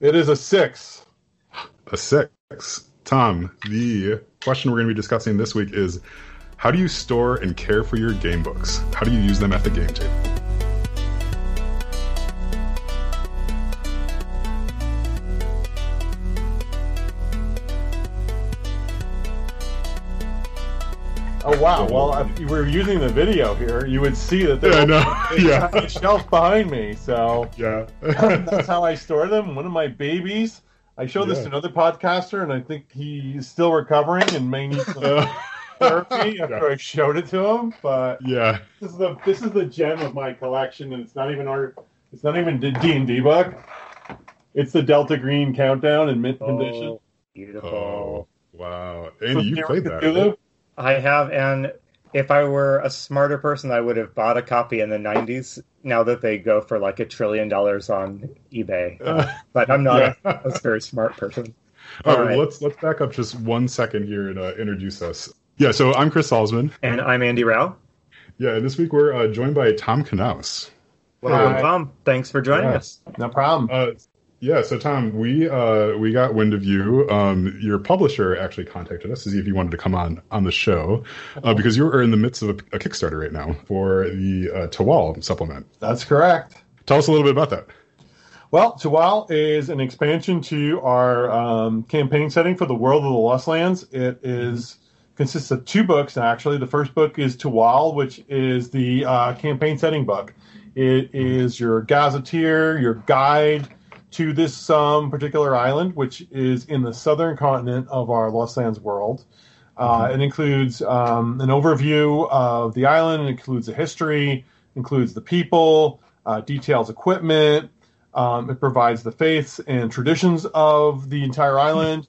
It is a six. A six. Tom, the question we're going to be discussing this week is how do you store and care for your game books? How do you use them at the game table? Oh wow! Well, if you were using the video here, you would see that there's Yeah, know. a Yeah. shelf behind me. So Yeah. that's how I store them. One of my babies. I showed this to another podcaster, and I think he's still recovering and may need some Uh, therapy after I showed it to him. But yeah. this is the this is the gem of my collection, and it's not even our it's not even D and D book. It's the Delta Green Countdown in mint condition. Oh, beautiful. Oh, wow. So you played that. Cthulhu? I have, and if I were a smarter person, I would have bought a copy in the '90s. Now that they go for like a trillion dollars on eBay, Uh, but I'm not yeah. a, a very smart person. All All right, right. let's let's back up just one second here and uh, introduce us. Yeah, so I'm Chris Salzman. And I'm Andy Rao. Yeah, and this week we're uh, joined by Tom Knaus. Welcome, Hi. Tom. Thanks for joining Yeah. us. No problem. Yeah, so Tom, we uh, we got wind of you. Um, your publisher actually contacted us to see if you wanted to come on on the show uh, because you are in the midst of a, a Kickstarter right now for the uh, Tawal supplement. That's correct. Tell us a little bit about that. Well, Tawal is an expansion to our um, campaign setting for the World of the Lost Lands. It is consists of two books actually. The first book is Tawal, which is the uh, campaign setting book. It is your gazetteer, your guide to this um, particular island, which is in the southern continent of our Lost Lands world. Uh, It includes um, an overview of the island. It includes the history, includes the people, uh, details equipment. Um, it provides the faiths and traditions of the entire island,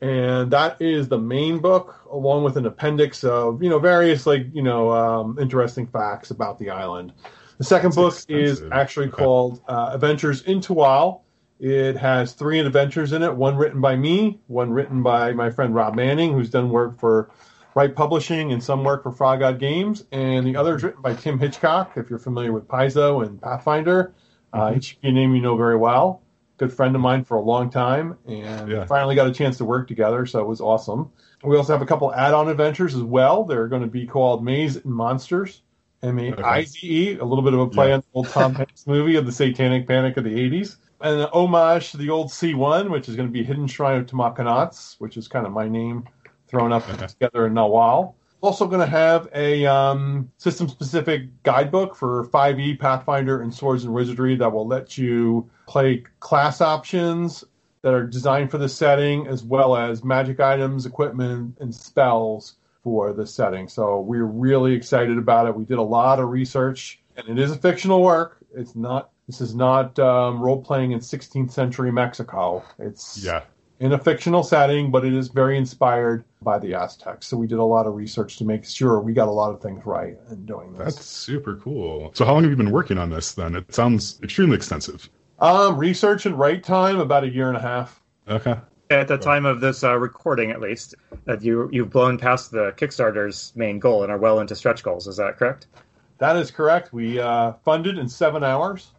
and that is the main book, along with an appendix of you know various like you know um, interesting facts about the island. The second That's book is actually Okay. called uh, Adventures in Tawal. It has three adventures in it. One written by me, one written by my friend Rob Manning, who's done work for Wright Publishing and some work for Frog God Games, and the other is written by Tim Hitchcock. If you're familiar with Paizo and Pathfinder, uh, it should be a name you know very well. Good friend of mine for a long time, and Yeah. finally got a chance to work together, so it was awesome. We also have a couple add-on adventures as well. They're going to be called Maize and Monsters, M A I Z E, a little bit of a play Yeah. on the old Tom Hanks movie of the Satanic Panic of the '80s, and an homage to the old C1, which is going to be Hidden Shrine of Tamakanats, which is kind of my name thrown up together in Nahuatl. Also going to have a um, system-specific guidebook for 5e Pathfinder and Swords and Wizardry that will let you play class options that are designed for the setting, as well as magic items, equipment, and spells for the setting. So we're really excited about it. We did a lot of research, and it is a fictional work. It's not. This is not um, role playing in 16th century Mexico. It's Yeah. in a fictional setting, but it is very inspired by the Aztecs. So we did a lot of research to make sure we got a lot of things right in doing this. That's super cool. So, how long have you been working on this then? It sounds extremely extensive. Um, research and write time about a year and a half. Okay. At the time of this uh, recording, at least, that you you've blown past the Kickstarter's main goal and are well into stretch goals. Is that correct? That is correct. We uh, funded in seven hours.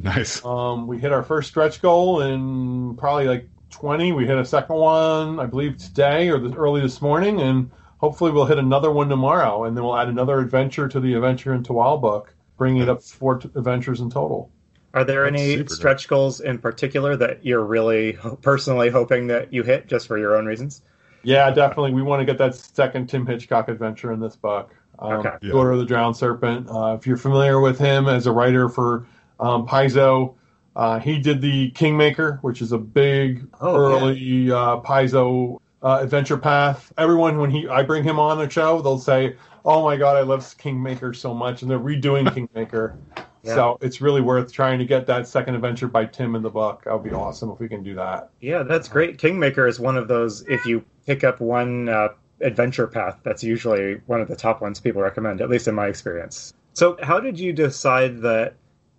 Nice. Um, we hit our first stretch goal in probably like 20. We hit a second one, I believe, today or this, early this morning, and hopefully we'll hit another one tomorrow, and then we'll add another adventure to the Adventure in Tawal book, bringing it up to four t- adventures in total. Are there That's any super stretch goals in particular that you're really personally hoping that you hit just for your own reasons? Yeah, definitely. We want to get that second Tim Hitchcock adventure in this book. Um, Okay. Yeah. Daughter of the Drowned Serpent. Uh, if you're familiar with him as a writer for um, Paizo, uh, he did the Kingmaker, which is a big Oh, early uh, Paizo uh, adventure path. Everyone, when he I bring him on a show, they'll say, "Oh my God, I love Kingmaker so much," and they're redoing Kingmaker. Yeah. So it's really worth trying to get that second adventure by Tim in the book. That would be awesome if we can do that. Yeah, that's great. Kingmaker is one of those. If you pick up one uh, adventure path, that's usually one of the top ones people recommend, at least in my experience. So, how did you decide that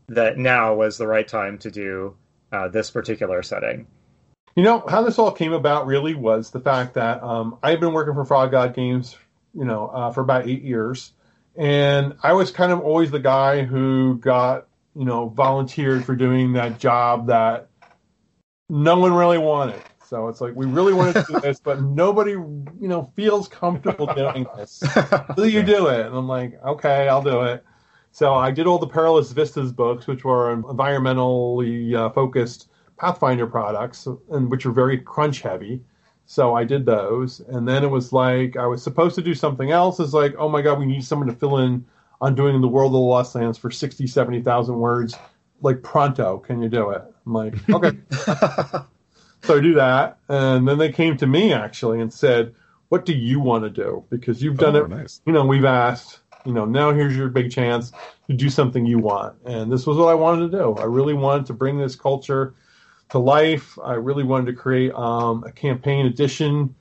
that now was the right time to do uh, this particular setting? You know how this all came about really was the fact that um, I've been working for Frog God Games, you know, uh, for about eight years, and I was kind of always the guy who got you know volunteered for doing that job that no one really wanted. So it's like we really want to do this, but nobody, you know, feels comfortable doing this. So you do it, and I'm like, okay, I'll do it. So I did all the Perilous Vistas books, which were environmentally uh, focused Pathfinder products, and which are very crunch heavy. So I did those, and then it was like I was supposed to do something else. It's like, oh my god, we need someone to fill in on doing the World of the Lost Lands for 60, 70,000 words, like pronto. Can you do it? I'm like, okay. so I do that, and then they came to me actually and said, "What do you want to do? Because you've done Oh, it. nice. You know, we've asked. You know, now here's your big chance to do something you want." And this was what I wanted to do. I really wanted to bring this culture to life. I really wanted to create um, a campaign edition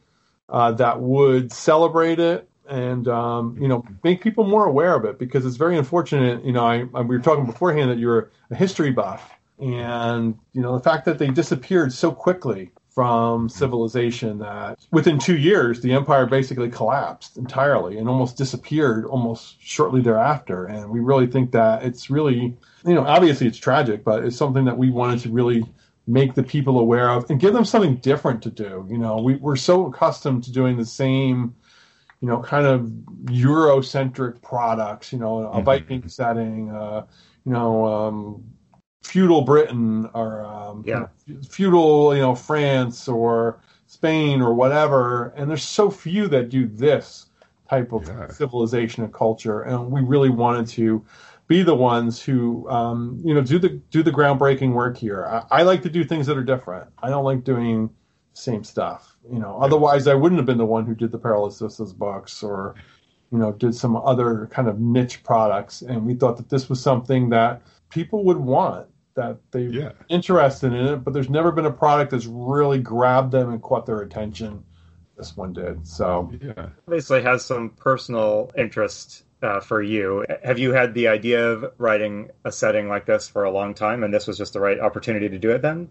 uh, that would celebrate it and um, you know make people more aware of it because it's very unfortunate. You know, I, I we were talking beforehand that you're a history buff, and you know the fact that they disappeared so quickly from civilization that within two years the empire basically collapsed entirely and almost disappeared almost shortly thereafter and we really think that it's really you know obviously it's tragic but it's something that we wanted to really make the people aware of and give them something different to do you know we, we're so accustomed to doing the same you know kind of eurocentric products you know a Mhm. viking setting uh, you know um, feudal Britain or um, Yeah. feudal, you know, France or Spain or whatever. And there's so few that do this type of Yeah. civilization and culture. And we really wanted to be the ones who, um, you know, do the do the groundbreaking work here. I, I like to do things that are different. I don't like doing the same stuff. You know, otherwise I wouldn't have been the one who did the Vistas books or you know, did some other kind of niche products. And we thought that this was something that people would want, that they Yeah. interested in it, but there's never been a product that's really grabbed them and caught their attention. This one did. So Yeah. obviously has some personal interest uh, for you. Have you had the idea of writing a setting like this for a long time, and this was just the right opportunity to do it then?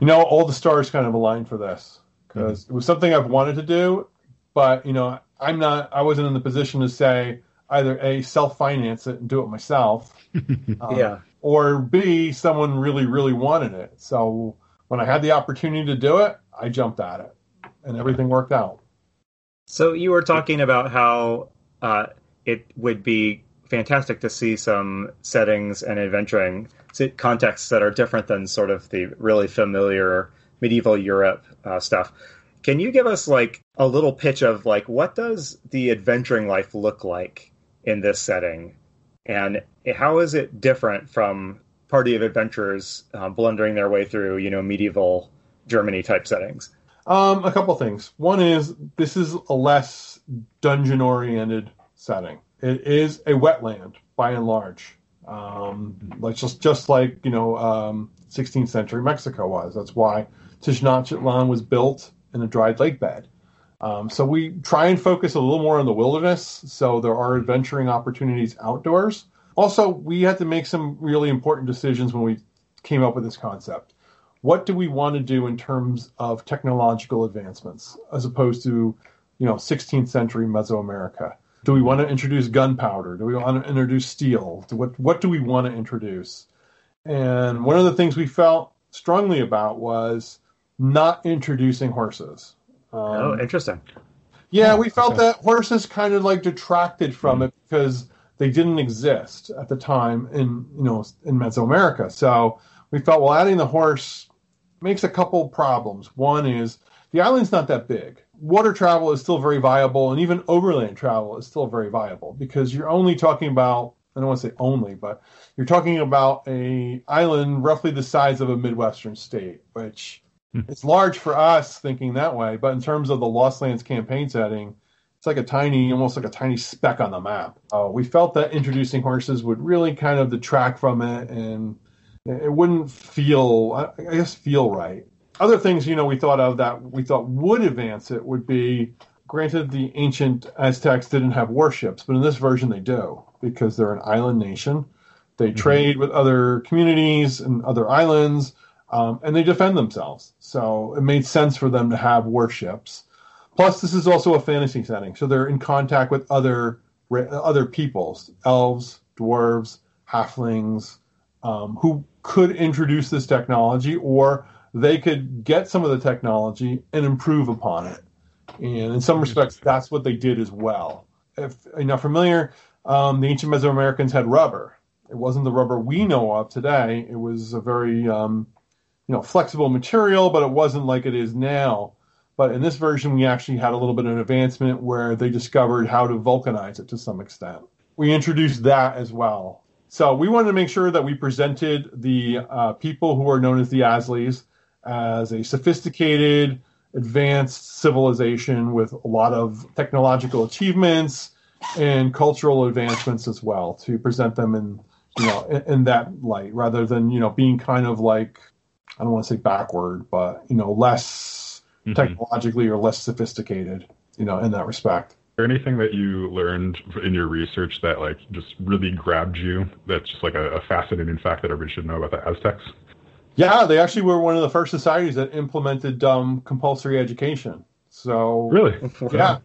you know, all the stars kind of aligned for this because it was something I've wanted to do, but you know, I'm not. I wasn't in the position to say either a self finance it and do it myself, uh, yeah. Or b someone really really wanted it. So when I had the opportunity to do it, I jumped at it, and everything worked out. So you were talking about how uh, it would be fantastic to see some settings and adventuring contexts that are different than sort of the really familiar medieval Europe uh, stuff. Can you give us like a little pitch of like what does the adventuring life look like in this setting, and how is it different from party of adventurers um, blundering their way through you know medieval Germany type settings? Um, a couple things. One is this is a less dungeon oriented setting. It is a wetland by and large. Um, like just just like you know, um, 16th century Mexico was. That's why Tenochtitlan was built in a dried lake bed. Um, so we try and focus a little more on the wilderness. So there are adventuring opportunities outdoors. Also, we had to make some really important decisions when we came up with this concept. What do we want to do in terms of technological advancements as opposed to you know 16th century mesoamerica? Do we want to introduce gunpowder? Do we want to introduce steel? What what do we want to introduce? And one of the things we felt strongly about was not introducing horses um, oh, interesting. yeah, we felt Okay. that horses kind of like detracted from it because they didn't exist at the time in you know in Mesoamerica. So we felt well, adding the horse makes a couple problems. One is the island's not that big. Water travel is still very viable, and even overland travel is still very viable because you're only talking about I don't want to say only, but you're talking about a island roughly the size of a midwestern state, which it's large for us thinking that way, but in terms of the Lost Lands campaign setting, it's like a tiny, almost like a tiny speck on the map. Uh, we felt that introducing horses would really kind of detract from it, and it wouldn't feel, I I guess, feel right. Other things, you know, we thought of that we thought would advance it would be, granted, the ancient Aztecs didn't have warships, but in this version they do because they're an island nation. They trade with other communities and other islands um, and they defend themselves. So it made sense for them to have warships. Plus, this is also a fantasy setting, so they're in contact with other other peoples, elves, dwarves, halflings, um, who could introduce this technology or they could get some of the technology and improve upon it. And in some respects, that's what they did as well. If you're not familiar, um, the ancient Mesoamericans had rubber. It wasn't the rubber we know of today. It was a very um, you know flexible material, but it wasn't like it is now. But in this version, we actually had a little bit of an advancement where they discovered how to vulcanize it to some extent. We introduced that as well. So we wanted to make sure that we presented the uh, people who are known as the Asleys as a sophisticated, advanced civilization with a lot of technological achievements and cultural advancements as well to present them in you know in, in that light rather than you know being kind of like I don't want to say backward, but you know less mm-hmm. technologically or less sophisticated, you know, in that respect. Is there anything that you learned in your research that like just really grabbed you that's just like a, a, fascinating fact that everybody should know about the aztecs? Yeah they actually were one of the first societies that implemented um, compulsory education. So really? Yeah.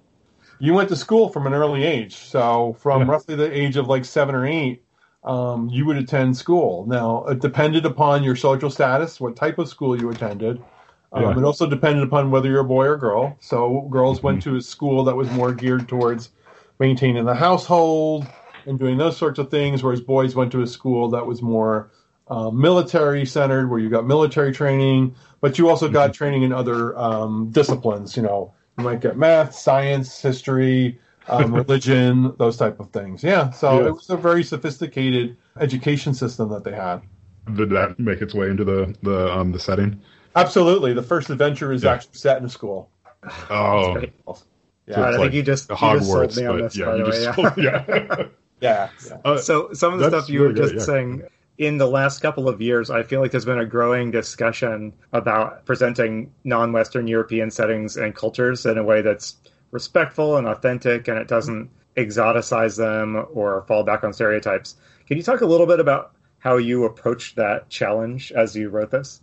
You went to school from an early age so from yeah. roughly the age of like seven or eight um, you would attend school now it depended upon your social status what type of school you attended um, yeah. It also depended upon whether you're a boy or girl. So girls mm-hmm. went to a school that was more geared towards maintaining the household and doing those sorts of things, whereas boys went to a school that was more uh, military centered, where you got military training, but you also got mm-hmm. training in other um, disciplines. You know, you might get math, science, history, um, religion, those type of things. Yeah, so yeah. it was a very sophisticated education system that they had. Did that make its way into the the um, the setting? Absolutely. The first adventure is yeah. actually set in a school. Oh. Yeah, so I like think you just, you just sold me on this, yeah, by the way. Yeah. Sold, yeah. yeah. yeah. Uh, so some of the stuff you were just yeah. saying in the last couple of years, I feel like there's been a growing discussion about presenting non-Western European settings and cultures in a way that's respectful and authentic, and it doesn't exoticize them or fall back on stereotypes. Can you talk a little bit about how you approached that challenge as you wrote this?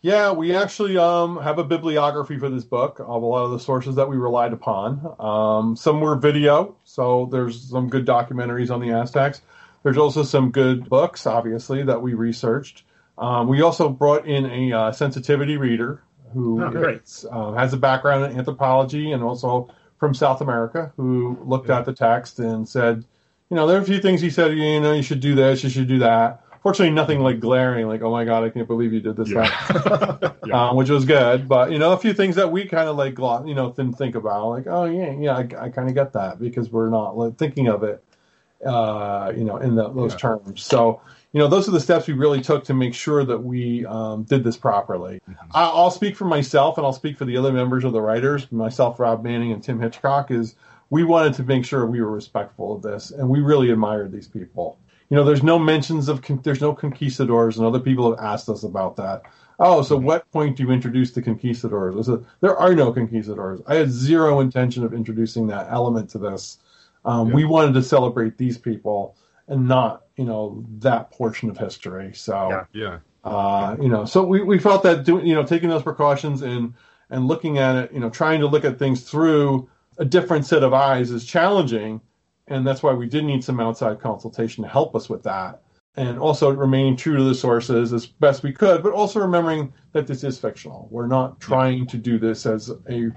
Yeah, we actually um, have a bibliography for this book of a lot of the sources that we relied upon. Um, some were video, so there's some good documentaries on the Aztecs. There's also some good books, obviously, that we researched. Um, we also brought in a uh, sensitivity reader who oh, uh, has a background in anthropology and also from South America, who looked yeah. at the text and said, you know, there are a few things he said, you know, you should do this, you should do that. Fortunately, nothing like glaring, like "Oh my god, I can't believe you did this," yeah. yeah. um, which was good. But you know, a few things that we kind of like, you know, didn't think about, like, "Oh yeah, yeah, I, I kind of get that," because we're not like, thinking of it, uh, you know, in the, those terms. So, you know, those are the steps we really took to make sure that we um, did this properly. Mm-hmm. I'll speak for myself, and I'll speak for the other members of the writers, myself, Rob Manning, and Tim Hitchcock. Is we wanted to make sure we were respectful of this, and we really admired these people you know, there's no mentions of there's no conquistadors, and other people have asked us about that. Oh, so what point do you introduce the conquistadors? A, there are no conquistadors. I had zero intention of introducing that element to this. Um, yeah. We wanted to celebrate these people and not, you know, that portion of history. So, yeah, yeah. Uh, you know, so we, we felt that doing, you know, taking those precautions and and looking at it, you know, trying to look at things through a different set of eyes is challenging and that's why we did need some outside consultation to help us with that. And also remaining true to the sources as best we could, but also remembering that this is fictional. We're not trying to do this as a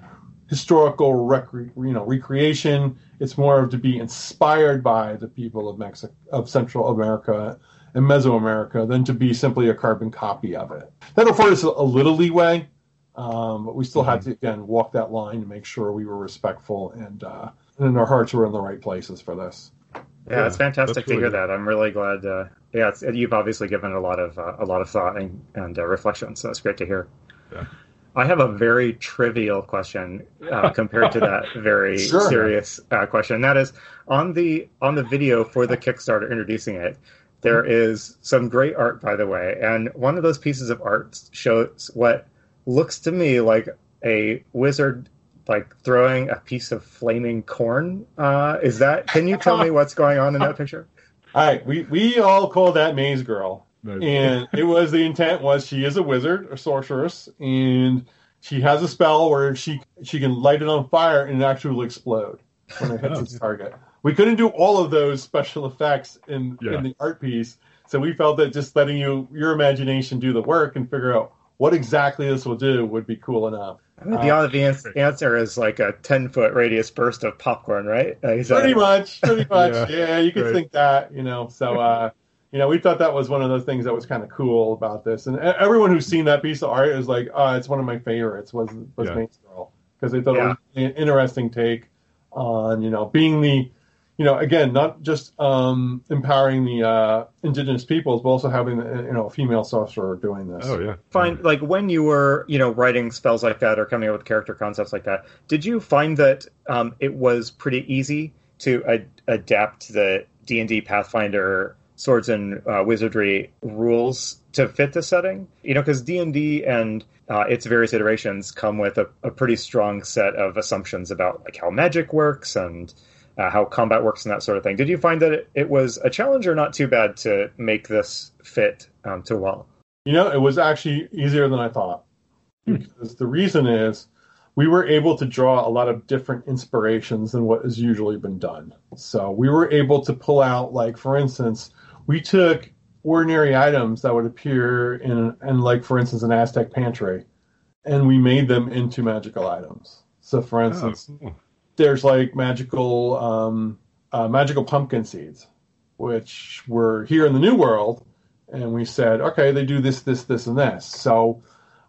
historical recre- you know recreation. It's more of to be inspired by the people of Mexico, of Central America and Mesoamerica, than to be simply a carbon copy of it. That afforded us a little leeway, um, but we still mm-hmm. had to again walk that line to make sure we were respectful and uh, and our hearts were in the right places for this. Yeah, yeah it's fantastic to hear that. I'm really glad. Uh, yeah, you've obviously given a lot of uh, a lot of thought and, and uh, reflection, so it's great to hear. Yeah. I have a very trivial question uh, compared to that very sure. serious uh, question. And that is on the on the video for the Kickstarter introducing it. There mm-hmm. is some great art, by the way, and one of those pieces of art shows what looks to me like a wizard like throwing a piece of flaming corn. Uh, is that? Can you tell me what's going on in that picture? All right, we we all call that Maize Girl, and it was the intent was she is a wizard, a sorceress, and she has a spell where she she can light it on fire and it actually will explode when it hits its target. We couldn't do all of those special effects in yeah. in the art piece, so we felt that just letting you your imagination do the work and figure out what exactly this will do would be cool enough. I mean, the obvious answer is like a 10 foot radius burst of popcorn, right? Uh, is that- Pretty much, pretty much. Yeah, yeah, you could right. think that, you know. So, uh, you know, we thought that was one of the things that was kind of cool about this. And e- everyone who's seen that piece of art is like, oh, it's one of my favorites. Was was Yeah. Maize Girl because they thought Yeah. it was an interesting take on, you know, being the, you know, again, not just um, empowering the uh, indigenous peoples, but also having, you know, a female sorcerer doing this. Oh yeah. find like when you were you know writing spells like that or coming up with character concepts like that did you find that um, it was pretty easy to ad- adapt the d&d pathfinder swords and uh, wizardry rules to fit the setting you know because d&d and uh, its various iterations come with a, a pretty strong set of assumptions about like how magic works and uh, how combat works and that sort of thing did you find that it, it was a challenge or not too bad to make this fit um, to well You know, it was actually easier than I thought. Because the reason is we were able to draw a lot of different inspirations than what has usually been done. So we were able to pull out, like, for instance, we took ordinary items that would appear in, in like, for instance, an Aztec pantry, and we made them into magical items. So, for Oh, instance, cool. there's like magical um, uh, magical pumpkin seeds, which were here in the New World, and we said, okay, they do this, this, this, and this. So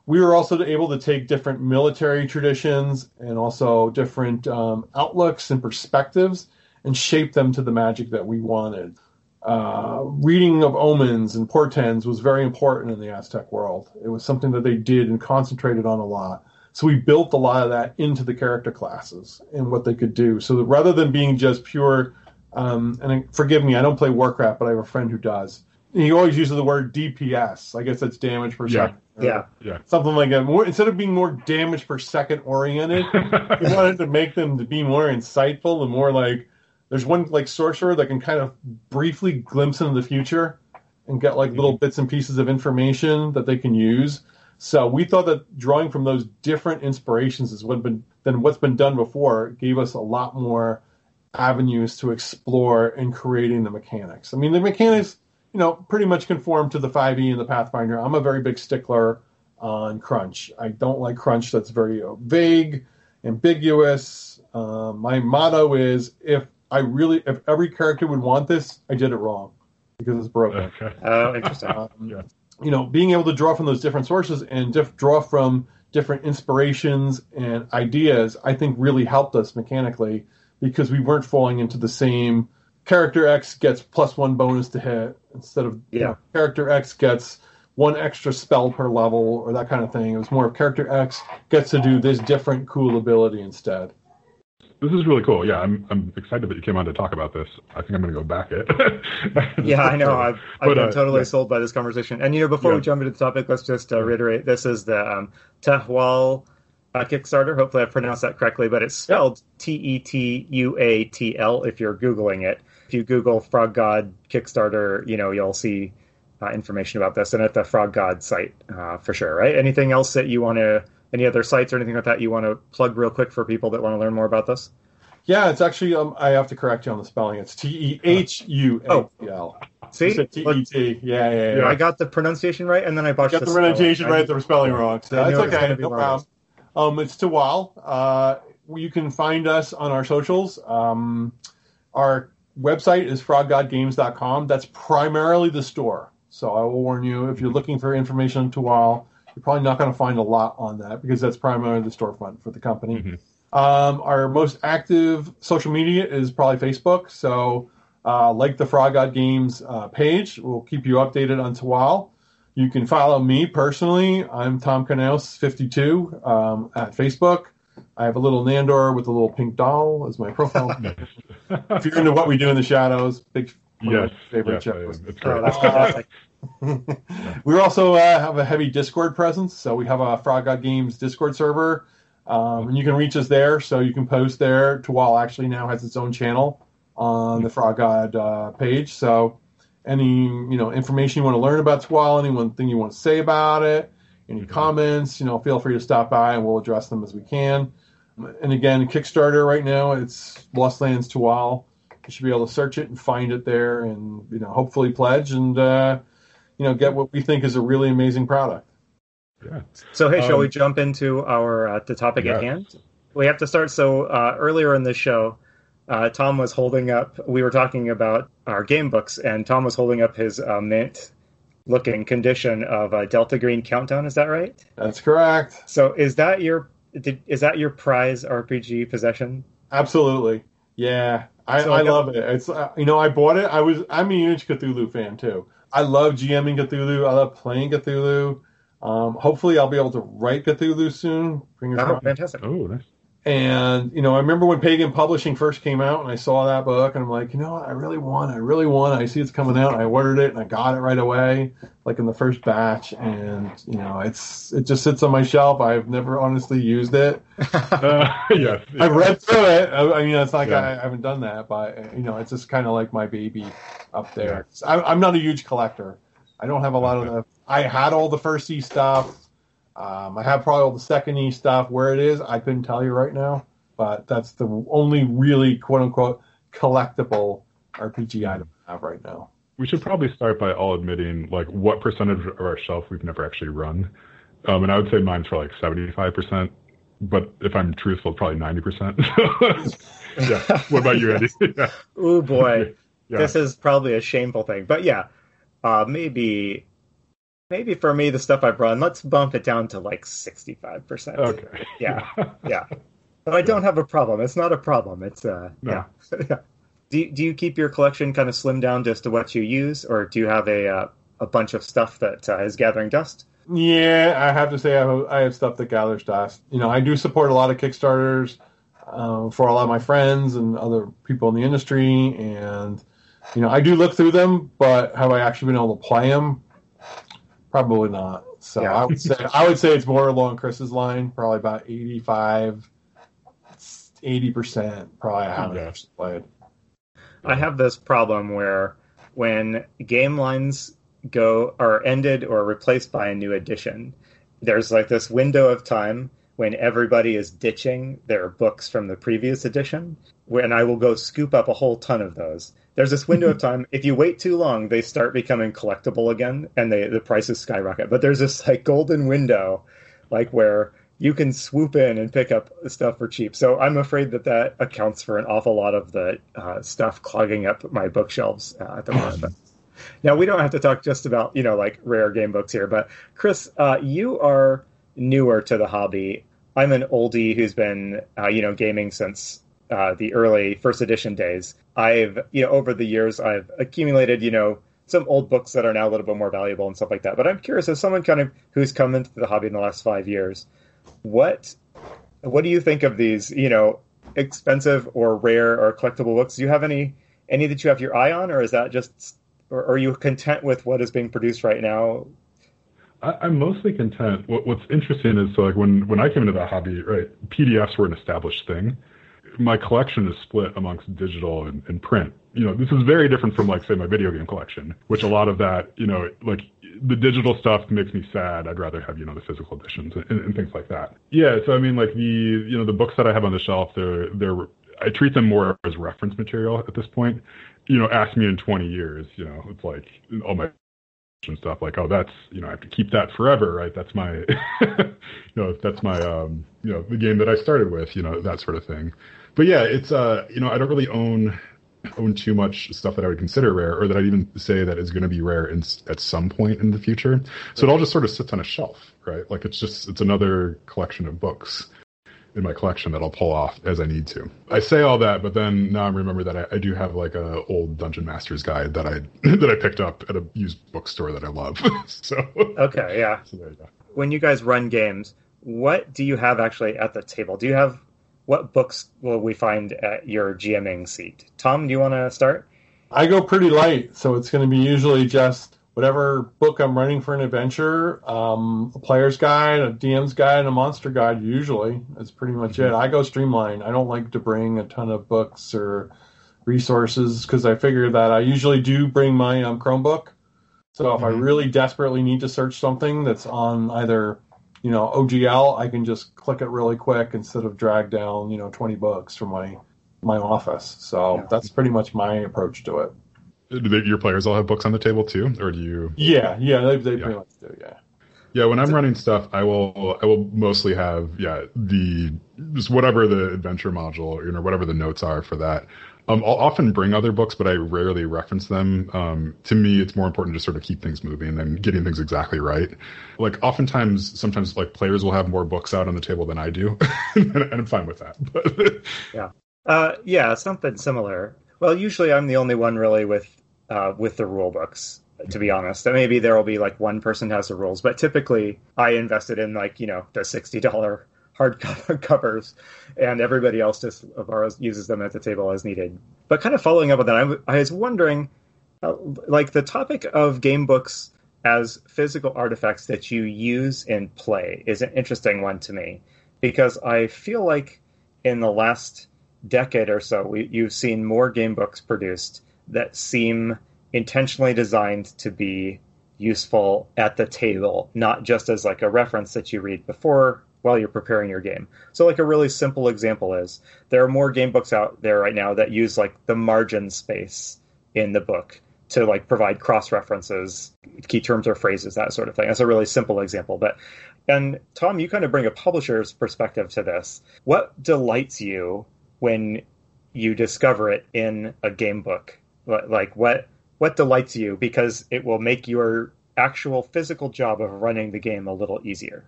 we were also able to take different military traditions and also different um, outlooks and perspectives and shape them to the magic that we wanted. Uh, reading of omens and portends was very important in the Aztec world. It was something that they did and concentrated on a lot. So we built a lot of that into the character classes and what they could do. So that rather than being just pure, um, and forgive me, I don't play Warcraft, but I have a friend who does. He always uses the word DPS. I guess that's damage per Yeah. second. yeah Yeah. Something like that. More instead of being more damage per second oriented, we wanted to make them to be more insightful and more like there's one like sorcerer that can kind of briefly glimpse into the future and get like little bits and pieces of information that they can use. So we thought that drawing from those different inspirations is what been than what's been done before gave us a lot more avenues to explore in creating the mechanics. I mean the mechanics, you know, pretty much conform to the 5e and the Pathfinder. I'm a very big stickler on crunch. I don't like crunch that's very vague, ambiguous. Uh, my motto is if I really, if every character would want this, I did it wrong because it's broken. Okay. oh interesting Um, Yeah. You know, being able to draw from those different sources and diff- draw from different inspirations and ideas, I think really helped us mechanically because we weren't falling into the same character X gets plus one bonus to hit instead of you Yeah. know, character X gets one extra spell per level or that kind of thing. It was more of character X gets to do this different cool ability instead. This is really cool. Yeah, I'm I'm excited that you came on to talk about this. I think I'm going to go back it. Yeah, I know. I've, I've But, been uh, totally yeah. sold by this conversation. And you know, before we jump into the topic, let's just uh, reiterate: this is the um, Tehwal uh, Kickstarter. Hopefully, I pronounced that correctly, but it's spelled T E T U A T L. If you're googling it, if you Google Frog God Kickstarter, you know you'll see uh, information about this, and at the Frog God site uh, for sure. Right? Anything else that you want to? Any other sites or anything like that you want to plug real quick for people that want to learn more about this? Yeah, it's actually um, I have to correct you on the spelling. It's T E H U L. See, T E T. Yeah, yeah, yeah. I got the pronunciation right, and then I botched got the pronunciation right, the spelling wrong. So that's knew it was okay, no problem. Um, it's Tawal. Uh, you can find us on our socials. Um, our website is froggodgames.com. That's primarily the store. So I will warn you, if you're looking for information on Tawal, you're probably not going to find a lot on that because that's primarily the storefront for the company. Mhm. Um, our most active social media is probably Facebook. So, uh, like the Frog God Games uh, page, we'll keep you updated on Tawal. You can follow me personally. I'm Tom Knaus, 52 um, at Facebook. I have a little Nandor with a little pink doll as my profile. if you're into what we do in the shadows, big one of yes, my favorite yes, shows. am. Great. that's fantastic. we also uh, have a heavy Discord presence, so we have a Frog God Games Discord server, um, and you can reach us there. So you can post there. Tawal actually now has its own channel on the Frog God uh, page. So any you know information you want to learn about Tawal, any one thing you want to say about it, any Mhm. comments, you know, feel free to stop by and we'll address them as we can. And again, Kickstarter right now it's Lost Lands Tawal. You should be able to search it and find it there, and you know, hopefully pledge and. Uh, you know, get what we think is a really amazing product. Yeah. So hey, shall Um, we jump into our uh, the topic at hand? We have to start. So uh, earlier in the show, uh, Tom was holding up. We were talking about our game books, and Tom was holding up his uh, mint looking condition of uh, Delta Green Countdown. Is that right? That's correct. So is that your did, is that your prize RPG possession? Absolutely. Yeah, I, So I I love it. It's uh, you know I bought it. I was I'm a huge Cthulhu fan too. I love GMing Cthulhu. I love playing Cthulhu. Um, hopefully, I'll be able to write Cthulhu soon. Fingers Oh, crossed. fantastic! Oh, nice. And you know, I remember when Pagan Publishing first came out, and I saw that book, and I'm like, you know, what? I really want. I really want. I see it's coming out. And I ordered it, and I got it right away, like in the first batch. And you know, it's it just sits on my shelf. I've never honestly used it. Uh, yeah. I've read through it. I, I mean, it's not like Yeah. I, I haven't done that, but you know, it's just kind of like my baby up there. I, I'm not a huge collector. I don't have a lot of the. I had all the first E stuff. Um, I have probably all the second E stuff. Where it is, I couldn't tell you right now. But that's the only really quote unquote collectible RPG item I have right now. We should probably start by all admitting like what percentage of our shelf we've never actually run. Um, and I would say mine's for like 75%, but if I'm truthful, probably 90%. yeah. What about you, Andy? yeah. Oh boy, Yeah. this is probably a shameful thing, but yeah, uh, maybe maybe for me the stuff I've run, let's bump it down to like sixty five percent. Okay. Yeah. Yeah, but I don't have a problem. It's not a problem. It's uh, No. yeah. yeah. Do you, do you keep your collection kind of slim down just to what you use, or do you have a uh, a bunch of stuff that uh, is gathering dust? Yeah, I have to say I have, I have stuff that gathers dust. You know, I do support a lot of Kickstarters uh, for a lot of my friends and other people in the industry, and you know, I do look through them, but have I actually been able to play them? Probably not. So Yeah. I would say I would say it's more along Chris's line, probably about 85, 80 percent. Probably I haven't Yeah. played. I have this problem where when game lines go are ended or replaced by a new edition, there's like this window of time when everybody is ditching their books from the previous edition, and I will go scoop up a whole ton of those. There's this window of time. If you wait too long, they start becoming collectible again, and they the prices skyrocket. But there's this like golden window, like where you can swoop in and pick up stuff for cheap. So I'm afraid that that accounts for an awful lot of the uh, stuff clogging up my bookshelves uh, at the moment. Now we don't have to talk just about you know like rare game books here, but Chris, uh, you are newer to the hobby. I'm an oldie who's been uh, you know gaming since uh, the early first edition days. I've you know over the years I've accumulated you know some old books that are now a little bit more valuable and stuff like that. But I'm curious as someone kind of who's come into the hobby in the last five years, what what do you think of these you know expensive or rare or collectible books? Do you have any any that you have your eye on, or is that just or are you content with what is being produced right now? I, I'm mostly content. What, what's interesting is so like when when I came into the hobby, right? PDFs were an established thing. My collection is split amongst digital and, and print. You know, this is very different from like say my video game collection, which a lot of that, you know, like the digital stuff makes me sad. I'd rather have you know the physical editions and, and things like that. Yeah, so I mean, like the you know the books that I have on the shelf, they're they're I treat them more as reference material at this point. You know, ask me in 20 years, you know, it's like all my and stuff like oh that's you know i have to keep that forever right that's my you know that's my um you know the game that i started with you know that sort of thing but yeah it's uh you know i don't really own own too much stuff that i would consider rare or that i'd even say that is going to be rare in, at some point in the future so it all just sort of sits on a shelf right like it's just it's another collection of books in my collection that I'll pull off as I need to. I say all that, but then now I remember that I, I do have like a old Dungeon Master's guide that I that I picked up at a used bookstore that I love. so Okay, yeah. so there you go. When you guys run games, what do you have actually at the table? Do you have what books will we find at your GMing seat? Tom, do you want to start? I go pretty light, so it's going to be usually just whatever book I'm running for an adventure, um, a player's guide, a DM's guide, and a monster guide. Usually, that's pretty much it. I go streamline. I don't like to bring a ton of books or resources because I figure that I usually do bring my um, Chromebook. So if I Mhm. really desperately need to search something that's on either you know OGL, I can just click it really quick instead of drag down you know 20 books from my my office. So Yeah. that's pretty much my approach to it. Do they, your players all have books on the table too, or do you? Yeah, yeah, they, they Yeah. pretty much do. Yeah, Yeah, when I'm running stuff, I will I will mostly have yeah the just whatever the adventure module you know whatever the notes are for that. Um, I'll often bring other books, but I rarely reference them. Um, to me, it's more important to sort of keep things moving and getting things exactly right. Like oftentimes, sometimes like players will have more books out on the table than I do, and I'm fine with that. But yeah, uh, yeah, something similar. Well, usually I'm the only one really with uh, with the rule books. To be honest, maybe there will be like one person has the rules, but typically I invested in like you know the sixty dollar hard covers, and everybody else just uses them at the table as needed. But kind of following up on that, I, I was wondering, uh, like the topic of game books as physical artifacts that you use in play is an interesting one to me because I feel like in the last decade or so, we, you've seen more game books produced that seem intentionally designed to be useful at the table, not just as like a reference that you read before while you're preparing your game. So like a really simple example is there are more game books out there right now that use like the margin space in the book to like provide cross references, key terms or phrases, that sort of thing. That's a really simple example. But and Tom, you kind of bring a publisher's perspective to this. What delights you when you discover it in a game book? Like what what delights you because it will make your actual physical job of running the game a little easier.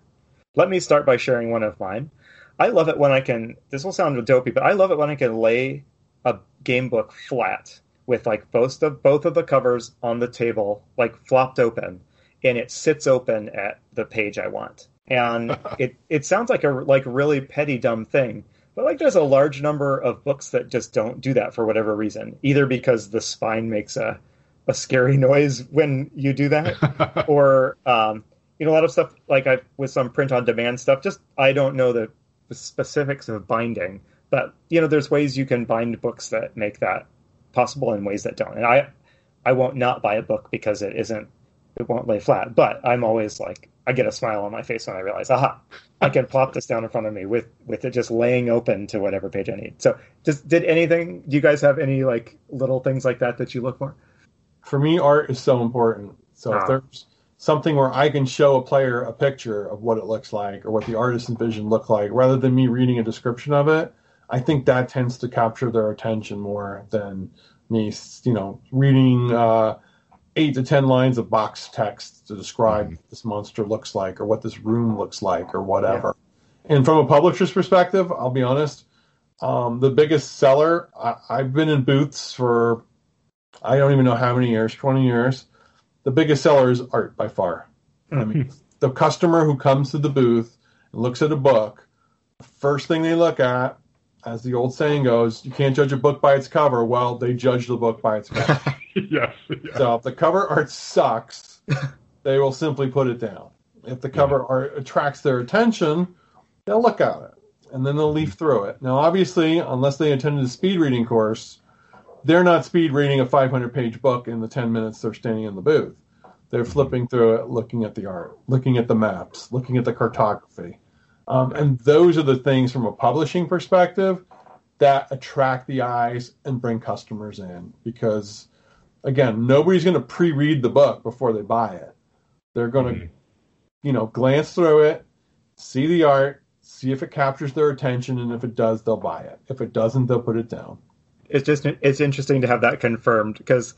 Let me start by sharing one of mine. I love it when I can. This will sound dopey, but I love it when I can lay a game book flat with like both of both of the covers on the table, like flopped open, and it sits open at the page I want. And it it sounds like a like really petty dumb thing, but like there's a large number of books that just don't do that for whatever reason, either because the spine makes a a scary noise when you do that, or um, you know a lot of stuff like I with some print on demand stuff. Just I don't know the, the specifics of binding, but you know there's ways you can bind books that make that possible and ways that don't. And I I won't not buy a book because it isn't it won't lay flat. But I'm always like I get a smile on my face when I realize, aha, I can plop this down in front of me with with it just laying open to whatever page I need. So, just did anything? Do you guys have any like little things like that that you look for? For me, art is so important. So if ah. there's something where I can show a player a picture of what it looks like or what the artist's vision look like, rather than me reading a description of it, I think that tends to capture their attention more than me, you know, reading uh, eight to ten lines of box text to describe mm-hmm. this monster looks like or what this room looks like or whatever. Yeah. And from a publisher's perspective, I'll be honest, um, the biggest seller, I, I've been in booths for I don't even know how many years, 20 years the biggest seller is art by far. I mean, hmm. the customer who comes to the booth and looks at a book, the first thing they look at, as the old saying goes, you can't judge a book by its cover. Well, they judge the book by its cover. yes, So if the cover art sucks, they will simply put it down. If the cover yeah. art attracts their attention, they'll look at it and then they'll leaf hmm. through it. Now, obviously, unless they attended a speed reading course, they're not speed reading a 500 page book in the 10 minutes they're standing in the booth. They're flipping through it, looking at the art, looking at the maps, looking at the cartography. Um, and those are the things from a publishing perspective that attract the eyes and bring customers in because, again, nobody's going to pre read the book before they buy it. They're going to, mm-hmm. you know, glance through it, see the art, see if it captures their attention, and if it does, they'll buy it. If it doesn't, they'll put it down it's just it's interesting to have that confirmed because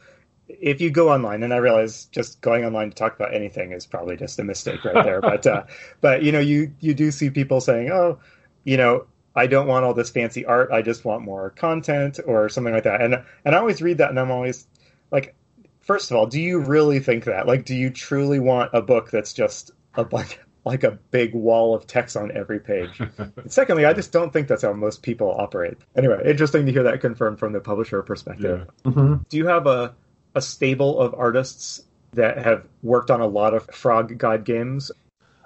if you go online and i realize just going online to talk about anything is probably just a mistake right there but uh, but you know you you do see people saying oh you know i don't want all this fancy art i just want more content or something like that and and i always read that and i'm always like first of all do you really think that? Like do you truly want a book that's just a bunch like a big wall of text on every page. secondly, I just don't think that's how most people operate. Anyway, interesting to hear that confirmed from the publisher perspective. Yeah. Mm-hmm. Do you have a, a stable of artists that have worked on a lot of Frog God games?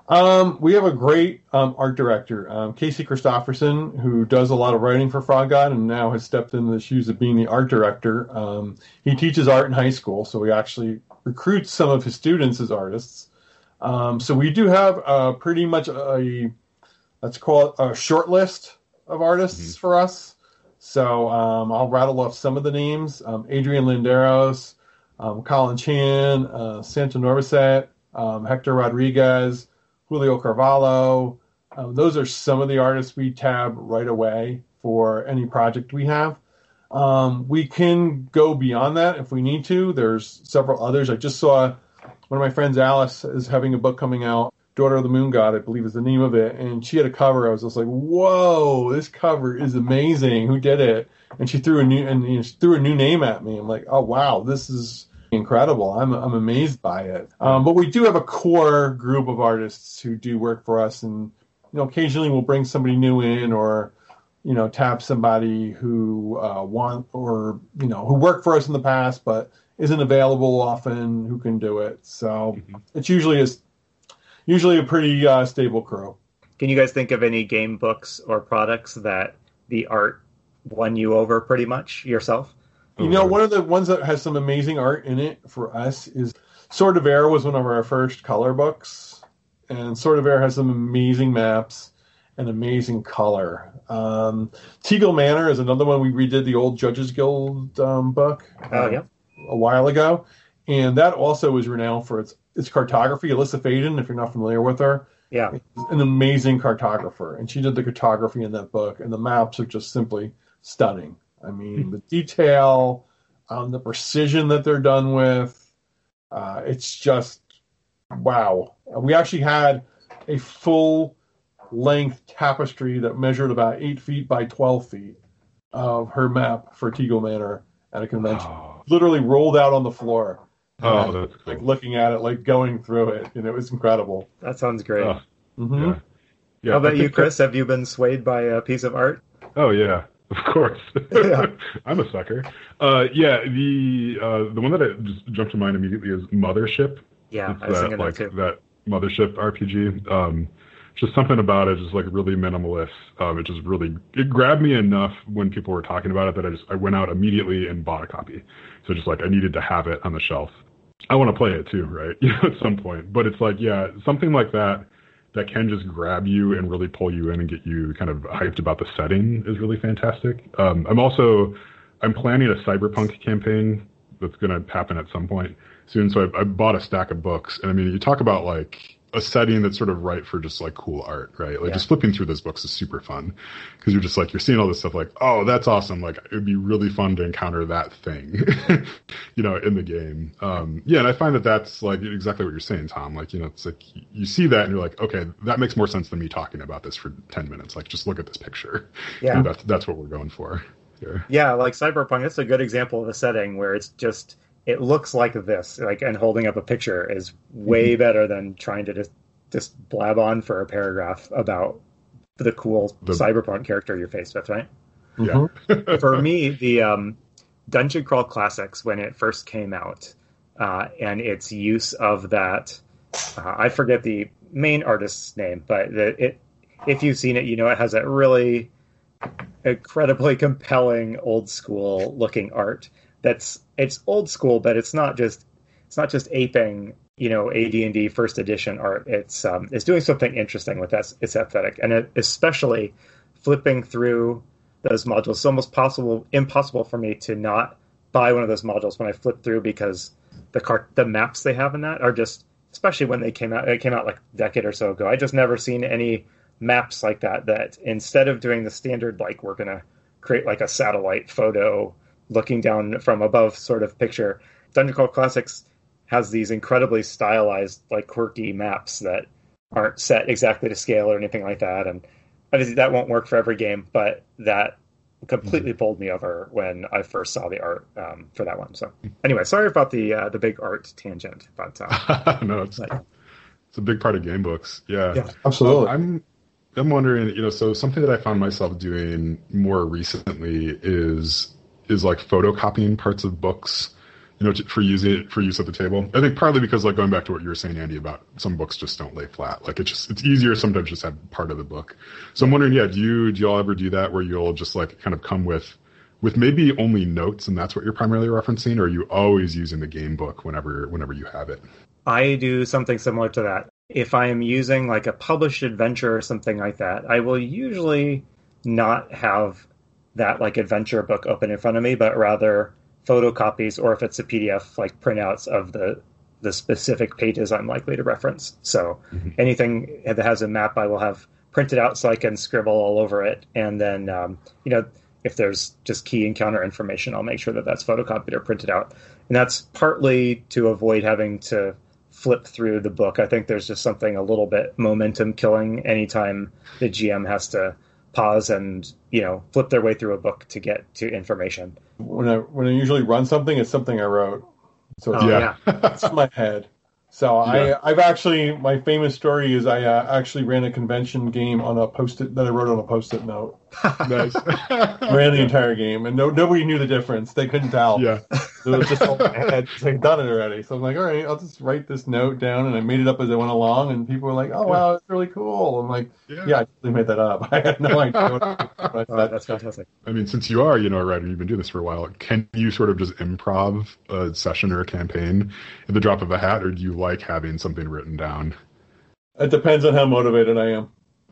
Um, we have a great um, art director, um, Casey Christofferson, who does a lot of writing for Frog God and now has stepped into the shoes of being the art director. Um, he teaches art in high school, so he actually recruits some of his students as artists. Um, so we do have uh, pretty much a let's call it a short list of artists mm-hmm. for us. So um, I'll rattle off some of the names: um, Adrian Linderos, um, Colin Chan, uh, Santa um, Hector Rodriguez, Julio Carvalho. Um, those are some of the artists we tab right away for any project we have. Um, we can go beyond that if we need to. There's several others. I just saw one of my friends, Alice, is having a book coming out. Daughter of the Moon God, I believe is the name of it, and she had a cover. I was just like, "Whoa, this cover is amazing! Who did it?" And she threw a new and you know, threw a new name at me. I'm like, "Oh wow, this is incredible! I'm I'm amazed by it." Um, but we do have a core group of artists who do work for us, and you know, occasionally we'll bring somebody new in or you know tap somebody who uh, want or you know who worked for us in the past but isn't available often who can do it. So mm-hmm. it's usually a usually a pretty uh, stable crew. Can you guys think of any game books or products that the art won you over pretty much yourself? You know, one of the ones that has some amazing art in it for us is Sword of Air was one of our first color books, and Sword of Air has some amazing maps and amazing color. Um, Tegel Manor is another one we redid the old Judges Guild um, book. Oh yeah, a while ago, and that also is renowned for its its cartography. Alyssa Faden, if you're not familiar with her, yeah, an amazing cartographer, and she did the cartography in that book, and the maps are just simply stunning. I mean, the detail, um, the precision that they're done with, uh, it's just wow. We actually had a full length tapestry that measured about eight feet by 12 feet of her map for Tegel Manor at a convention. Oh. Literally rolled out on the floor. Oh, that's cool. Like looking at it, like going through it, and it was incredible. That sounds great. Oh, mm-hmm. yeah. yeah. How about you, Chris? That... Have you been swayed by a piece of art? Oh yeah, of course. Yeah. I'm a sucker. Uh, yeah, the uh, the one that I just jumped to mind immediately is Mothership. Yeah, it's I was that, like that, that Mothership RPG. Um, just something about it, just like really minimalist. Um, it just really it grabbed me enough when people were talking about it that I just I went out immediately and bought a copy. So just like I needed to have it on the shelf. I want to play it too, right? You know, at some point. But it's like yeah, something like that that can just grab you and really pull you in and get you kind of hyped about the setting is really fantastic. Um, I'm also I'm planning a cyberpunk campaign that's going to happen at some point soon. So I, I bought a stack of books, and I mean, you talk about like a setting that's sort of right for just like cool art, right? Like yeah. just flipping through those books is super fun because you're just like you're seeing all this stuff like, oh, that's awesome. Like it would be really fun to encounter that thing, you know, in the game. Um, yeah, and I find that that's like exactly what you're saying, Tom. Like you know, it's like you see that and you're like, okay, that makes more sense than me talking about this for ten minutes. Like just look at this picture. Yeah, that's that's what we're going for. Here. Yeah, like Cyberpunk, that's a good example of a setting where it's just it looks like this like and holding up a picture is way mm-hmm. better than trying to just just blab on for a paragraph about the cool the... cyberpunk character you're faced with right? Yeah. For me the um, dungeon crawl classics when it first came out uh, and its use of that uh, i forget the main artist's name but the, it if you've seen it you know it has that really incredibly compelling old school looking art that's it's old school, but it's not just it's not just aping you know AD&D first edition art. It's um, it's doing something interesting with that. Its aesthetic, and it, especially flipping through those modules. It's almost possible impossible for me to not buy one of those modules when I flip through because the cart the maps they have in that are just especially when they came out. it came out like a decade or so ago. I just never seen any maps like that. That instead of doing the standard like we're gonna create like a satellite photo looking down from above sort of picture. Dungeon Crawl Classics has these incredibly stylized, like quirky maps that aren't set exactly to scale or anything like that. And obviously that won't work for every game, but that completely mm-hmm. bowled me over when I first saw the art um, for that one. So anyway, sorry about the uh, the big art tangent, but uh, no, it's but, it's a big part of game books. Yeah, yeah absolutely. I'm I'm wondering, you know, so something that I found myself doing more recently is is like photocopying parts of books, you know, for using it for use at the table. I think partly because like going back to what you were saying, Andy, about some books just don't lay flat. Like it's just it's easier sometimes just have part of the book. So I'm wondering, yeah, do you do y'all ever do that where you'll just like kind of come with with maybe only notes and that's what you're primarily referencing, or are you always using the game book whenever whenever you have it? I do something similar to that. If I am using like a published adventure or something like that, I will usually not have that like adventure book open in front of me, but rather photocopies or if it's a PDF, like printouts of the the specific pages I'm likely to reference. So mm-hmm. anything that has a map, I will have printed out so I can scribble all over it. And then, um, you know, if there's just key encounter information, I'll make sure that that's photocopied or printed out. And that's partly to avoid having to flip through the book. I think there's just something a little bit momentum killing anytime the GM has to pause and you know flip their way through a book to get to information. When I when I usually run something, it's something I wrote. So oh, yeah, it's in my head. So yeah. I I've actually my famous story is I uh, actually ran a convention game on a post-it that I wrote on a post-it note. nice. ran the entire game and no nobody knew the difference. They couldn't tell. Yeah. It was just all I had like, done it already. So I'm like, all right, I'll just write this note down and I made it up as I went along and people were like, Oh wow, it's really cool. I'm like, Yeah, yeah I totally made that up. I had no idea oh, that's fantastic. I mean, since you are, you know, a writer, you've been doing this for a while, can you sort of just improv a session or a campaign at the drop of a hat, or do you like having something written down? It depends on how motivated I am.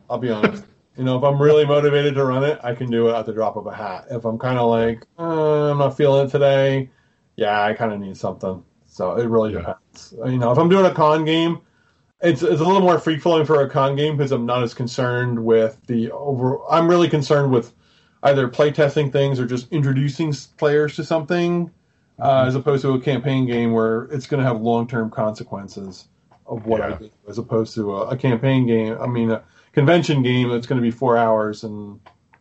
I'll be honest. You know, if I'm really motivated to run it, I can do it at the drop of a hat. If I'm kind of like, uh, I'm not feeling it today, yeah, I kind of need something. So it really yeah. depends. You know, if I'm doing a con game, it's it's a little more free flowing for a con game because I'm not as concerned with the over. I'm really concerned with either playtesting things or just introducing players to something, uh, mm-hmm. as opposed to a campaign game where it's going to have long term consequences of what yeah. I do, as opposed to a, a, campaign game. I mean, a convention game that's going to be four hours and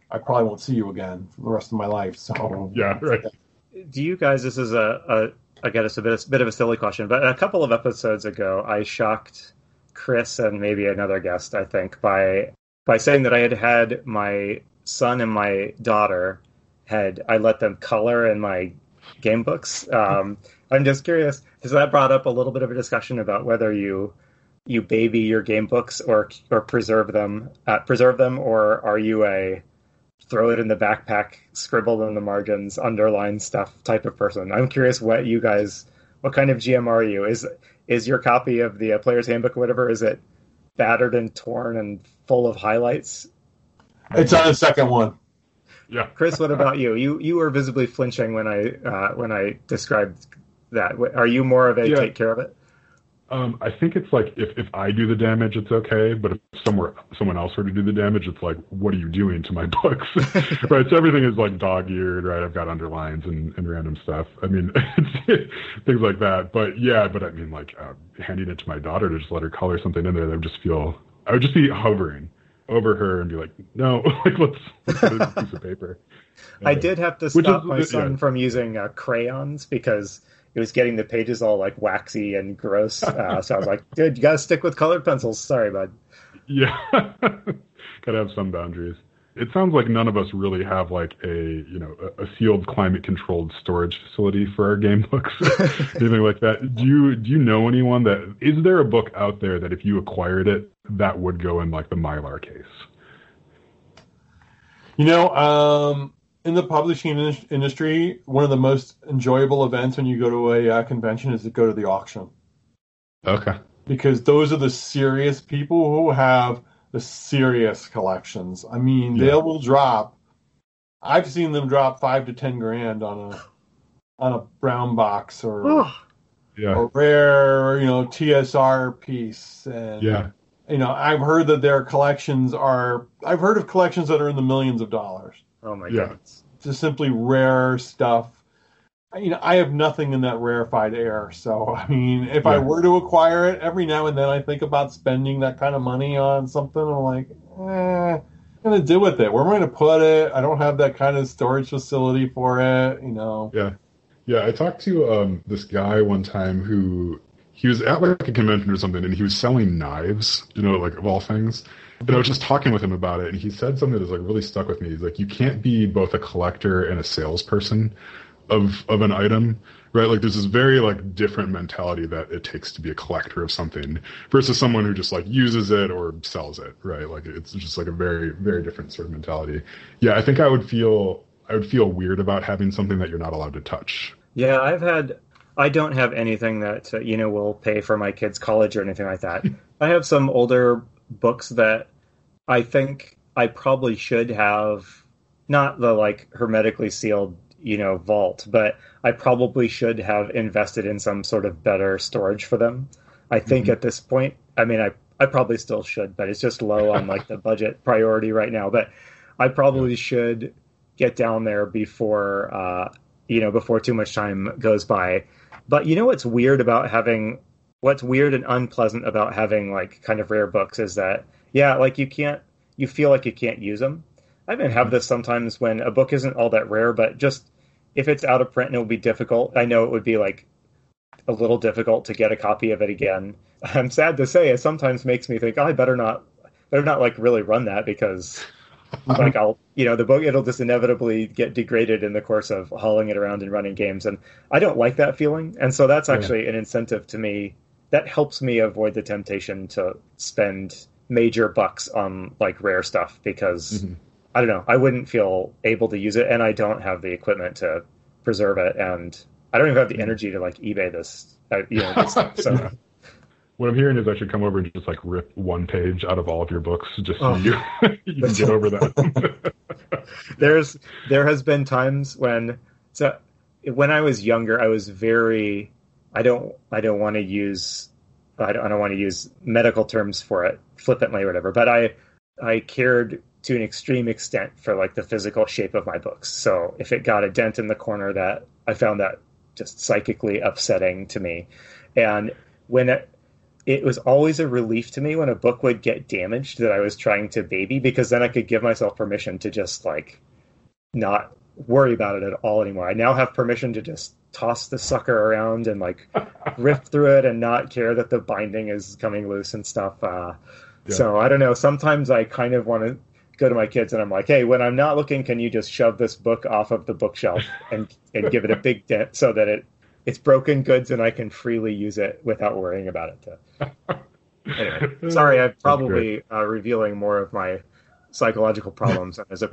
I probably won't see you again for the rest of my life. So yeah, right. Do you guys? This is a, a I guess a bit, a bit of a silly question, but a couple of episodes ago, I shocked Chris and maybe another guest, I think, by by saying that I had had my son and my daughter had I let them color in my game books. Um, I'm just curious, has that brought up a little bit of a discussion about whether you you baby your game books or or preserve them uh, preserve them or are you a throw it in the backpack, scribble in the margins, underline stuff type of person? I'm curious what you guys what kind of GM are you? Is is your copy of the uh, player's handbook or whatever is it battered and torn and full of highlights? It's on the second one. Yeah, Chris, what about you? You you were visibly flinching when I uh, when I described that. Are you more of a yeah. take care of it? Um, I think it's like if, if I do the damage, it's okay. But if somewhere someone else were to do the damage, it's like, what are you doing to my books? right. So everything is like dog eared, right? I've got underlines and, and random stuff. I mean, things like that. But yeah, but I mean, like uh, handing it to my daughter to just let her color something in there, that would just feel, I would just be hovering over her and be like, no, like let's, let's put a piece of paper. I did have to stop is, my son yeah. from using uh, crayons because it was getting the pages all like waxy and gross. Uh, so I was like, dude, you gotta stick with colored pencils. Sorry, bud. Yeah, gotta have some boundaries. It sounds like none of us really have like a you know a, sealed climate controlled storage facility for our game books, anything like that. Do you do you know anyone that is there a book out there that if you acquired it that would go in like the mylar case? You know, um, in the publishing industry, one of the most enjoyable events when you go to a uh, convention is to go to the auction. Okay. Because those are the serious people who have the serious collections. I mean, yeah. they will drop. I've seen them drop five to ten grand on a on a brown box or yeah. a rare, you know, TSR piece. And yeah. You know, I've heard that their collections are. I've heard of collections that are in the millions of dollars. Oh my yeah. god! Just simply rare stuff. You know, I have nothing in that rarefied air. So, I mean, if yeah. I were to acquire it, every now and then I think about spending that kind of money on something. I'm like, eh, I'm going to do with it? Where am I going to put it? I don't have that kind of storage facility for it. You know. Yeah, yeah. I talked to um, this guy one time who he was at like a convention or something, and he was selling knives. You know, like of all things. And I was just talking with him about it, and he said something that's like really stuck with me. He's like, you can't be both a collector and a salesperson of of an item, right? Like there's this very like different mentality that it takes to be a collector of something versus someone who just like uses it or sells it, right? Like it's just like a very very different sort of mentality. Yeah, I think I would feel I would feel weird about having something that you're not allowed to touch. Yeah, I've had I don't have anything that you know will pay for my kids' college or anything like that. I have some older books that I think I probably should have not the like hermetically sealed you know, vault, but I probably should have invested in some sort of better storage for them. I think mm-hmm. at this point, I mean, I I probably still should, but it's just low on like the budget priority right now. But I probably yeah. should get down there before uh, you know before too much time goes by. But you know what's weird about having what's weird and unpleasant about having like kind of rare books is that yeah, like you can't you feel like you can't use them. I even have this sometimes when a book isn't all that rare, but just if it's out of print and it will be difficult, I know it would be like a little difficult to get a copy of it again. I'm sad to say it sometimes makes me think, oh, I better not better not like really run that because like I'll you know the book it'll just inevitably get degraded in the course of hauling it around and running games and I don't like that feeling and so that's actually yeah. an incentive to me that helps me avoid the temptation to spend major bucks on like rare stuff because mm-hmm. I don't know I wouldn't feel able to use it and I don't have the equipment to preserve it and I don't even have the mm-hmm. energy to like eBay this uh, you know this stuff so what I'm hearing is I should come over and just like rip one page out of all of your books just so oh, you, you can get over that. There's there has been times when so when I was younger, I was very I don't I don't want to use I don't, I don't want to use medical terms for it flippantly or whatever, but I I cared to an extreme extent for like the physical shape of my books. So if it got a dent in the corner, that I found that just psychically upsetting to me. And when it, it was always a relief to me when a book would get damaged that I was trying to baby because then I could give myself permission to just like not worry about it at all anymore. I now have permission to just toss the sucker around and like rip through it and not care that the binding is coming loose and stuff. Uh, yeah. So I don't know. Sometimes I kind of want to go to my kids and I'm like, hey, when I'm not looking, can you just shove this book off of the bookshelf and and give it a big dent so that it it's broken goods and I can freely use it without worrying about it. To... anyway, sorry, I'm probably uh, revealing more of my psychological problems as a,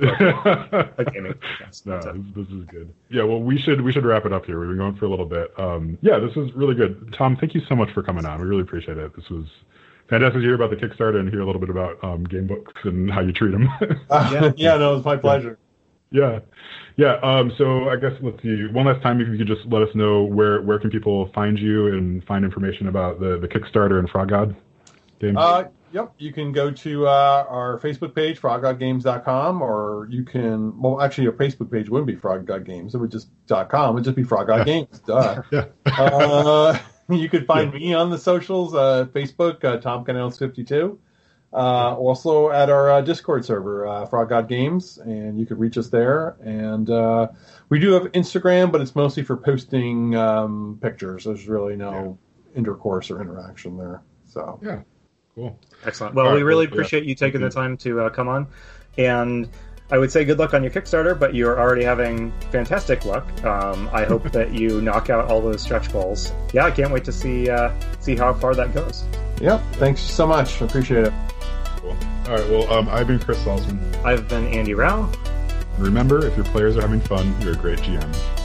a gaming podcast. No, this, this, is good. Yeah, well, we should we should wrap it up here. We've been going for a little bit. Um, yeah, this was really good. Tom, thank you so much for coming on. We really appreciate it. This was fantastic to hear about the Kickstarter and hear a little bit about um, game books and how you treat them. uh, yeah, yeah, no, it was my pleasure. Yeah. Yeah. Um, so I guess let's see. One last time, if you could just let us know where where can people find you and find information about the the Kickstarter and Frog God games. Uh, yep. You can go to uh, our Facebook page, froggodgames.com, or you can. Well, actually, your Facebook page wouldn't be Frog God Games. It would just .com. It would just be Frog God Games. Duh. yeah. uh, you could find yeah. me on the socials, uh, Facebook, uh, Tom Canales 52 uh, also at our uh, Discord server, uh, Frog God Games, and you could reach us there. And uh, we do have Instagram, but it's mostly for posting um, pictures. There's really no yeah. intercourse or interaction there. So yeah, cool, excellent. Well, All we right, really well, appreciate yeah. you taking the time to uh, come on, and. I would say good luck on your Kickstarter, but you're already having fantastic luck. Um, I hope that you knock out all those stretch goals. Yeah, I can't wait to see uh, see how far that goes. Yep. Thanks so much. Appreciate it. Cool. All right. Well, um, I've been Chris Salzman. I've been Andy Rao. remember, if your players are having fun, you're a great GM.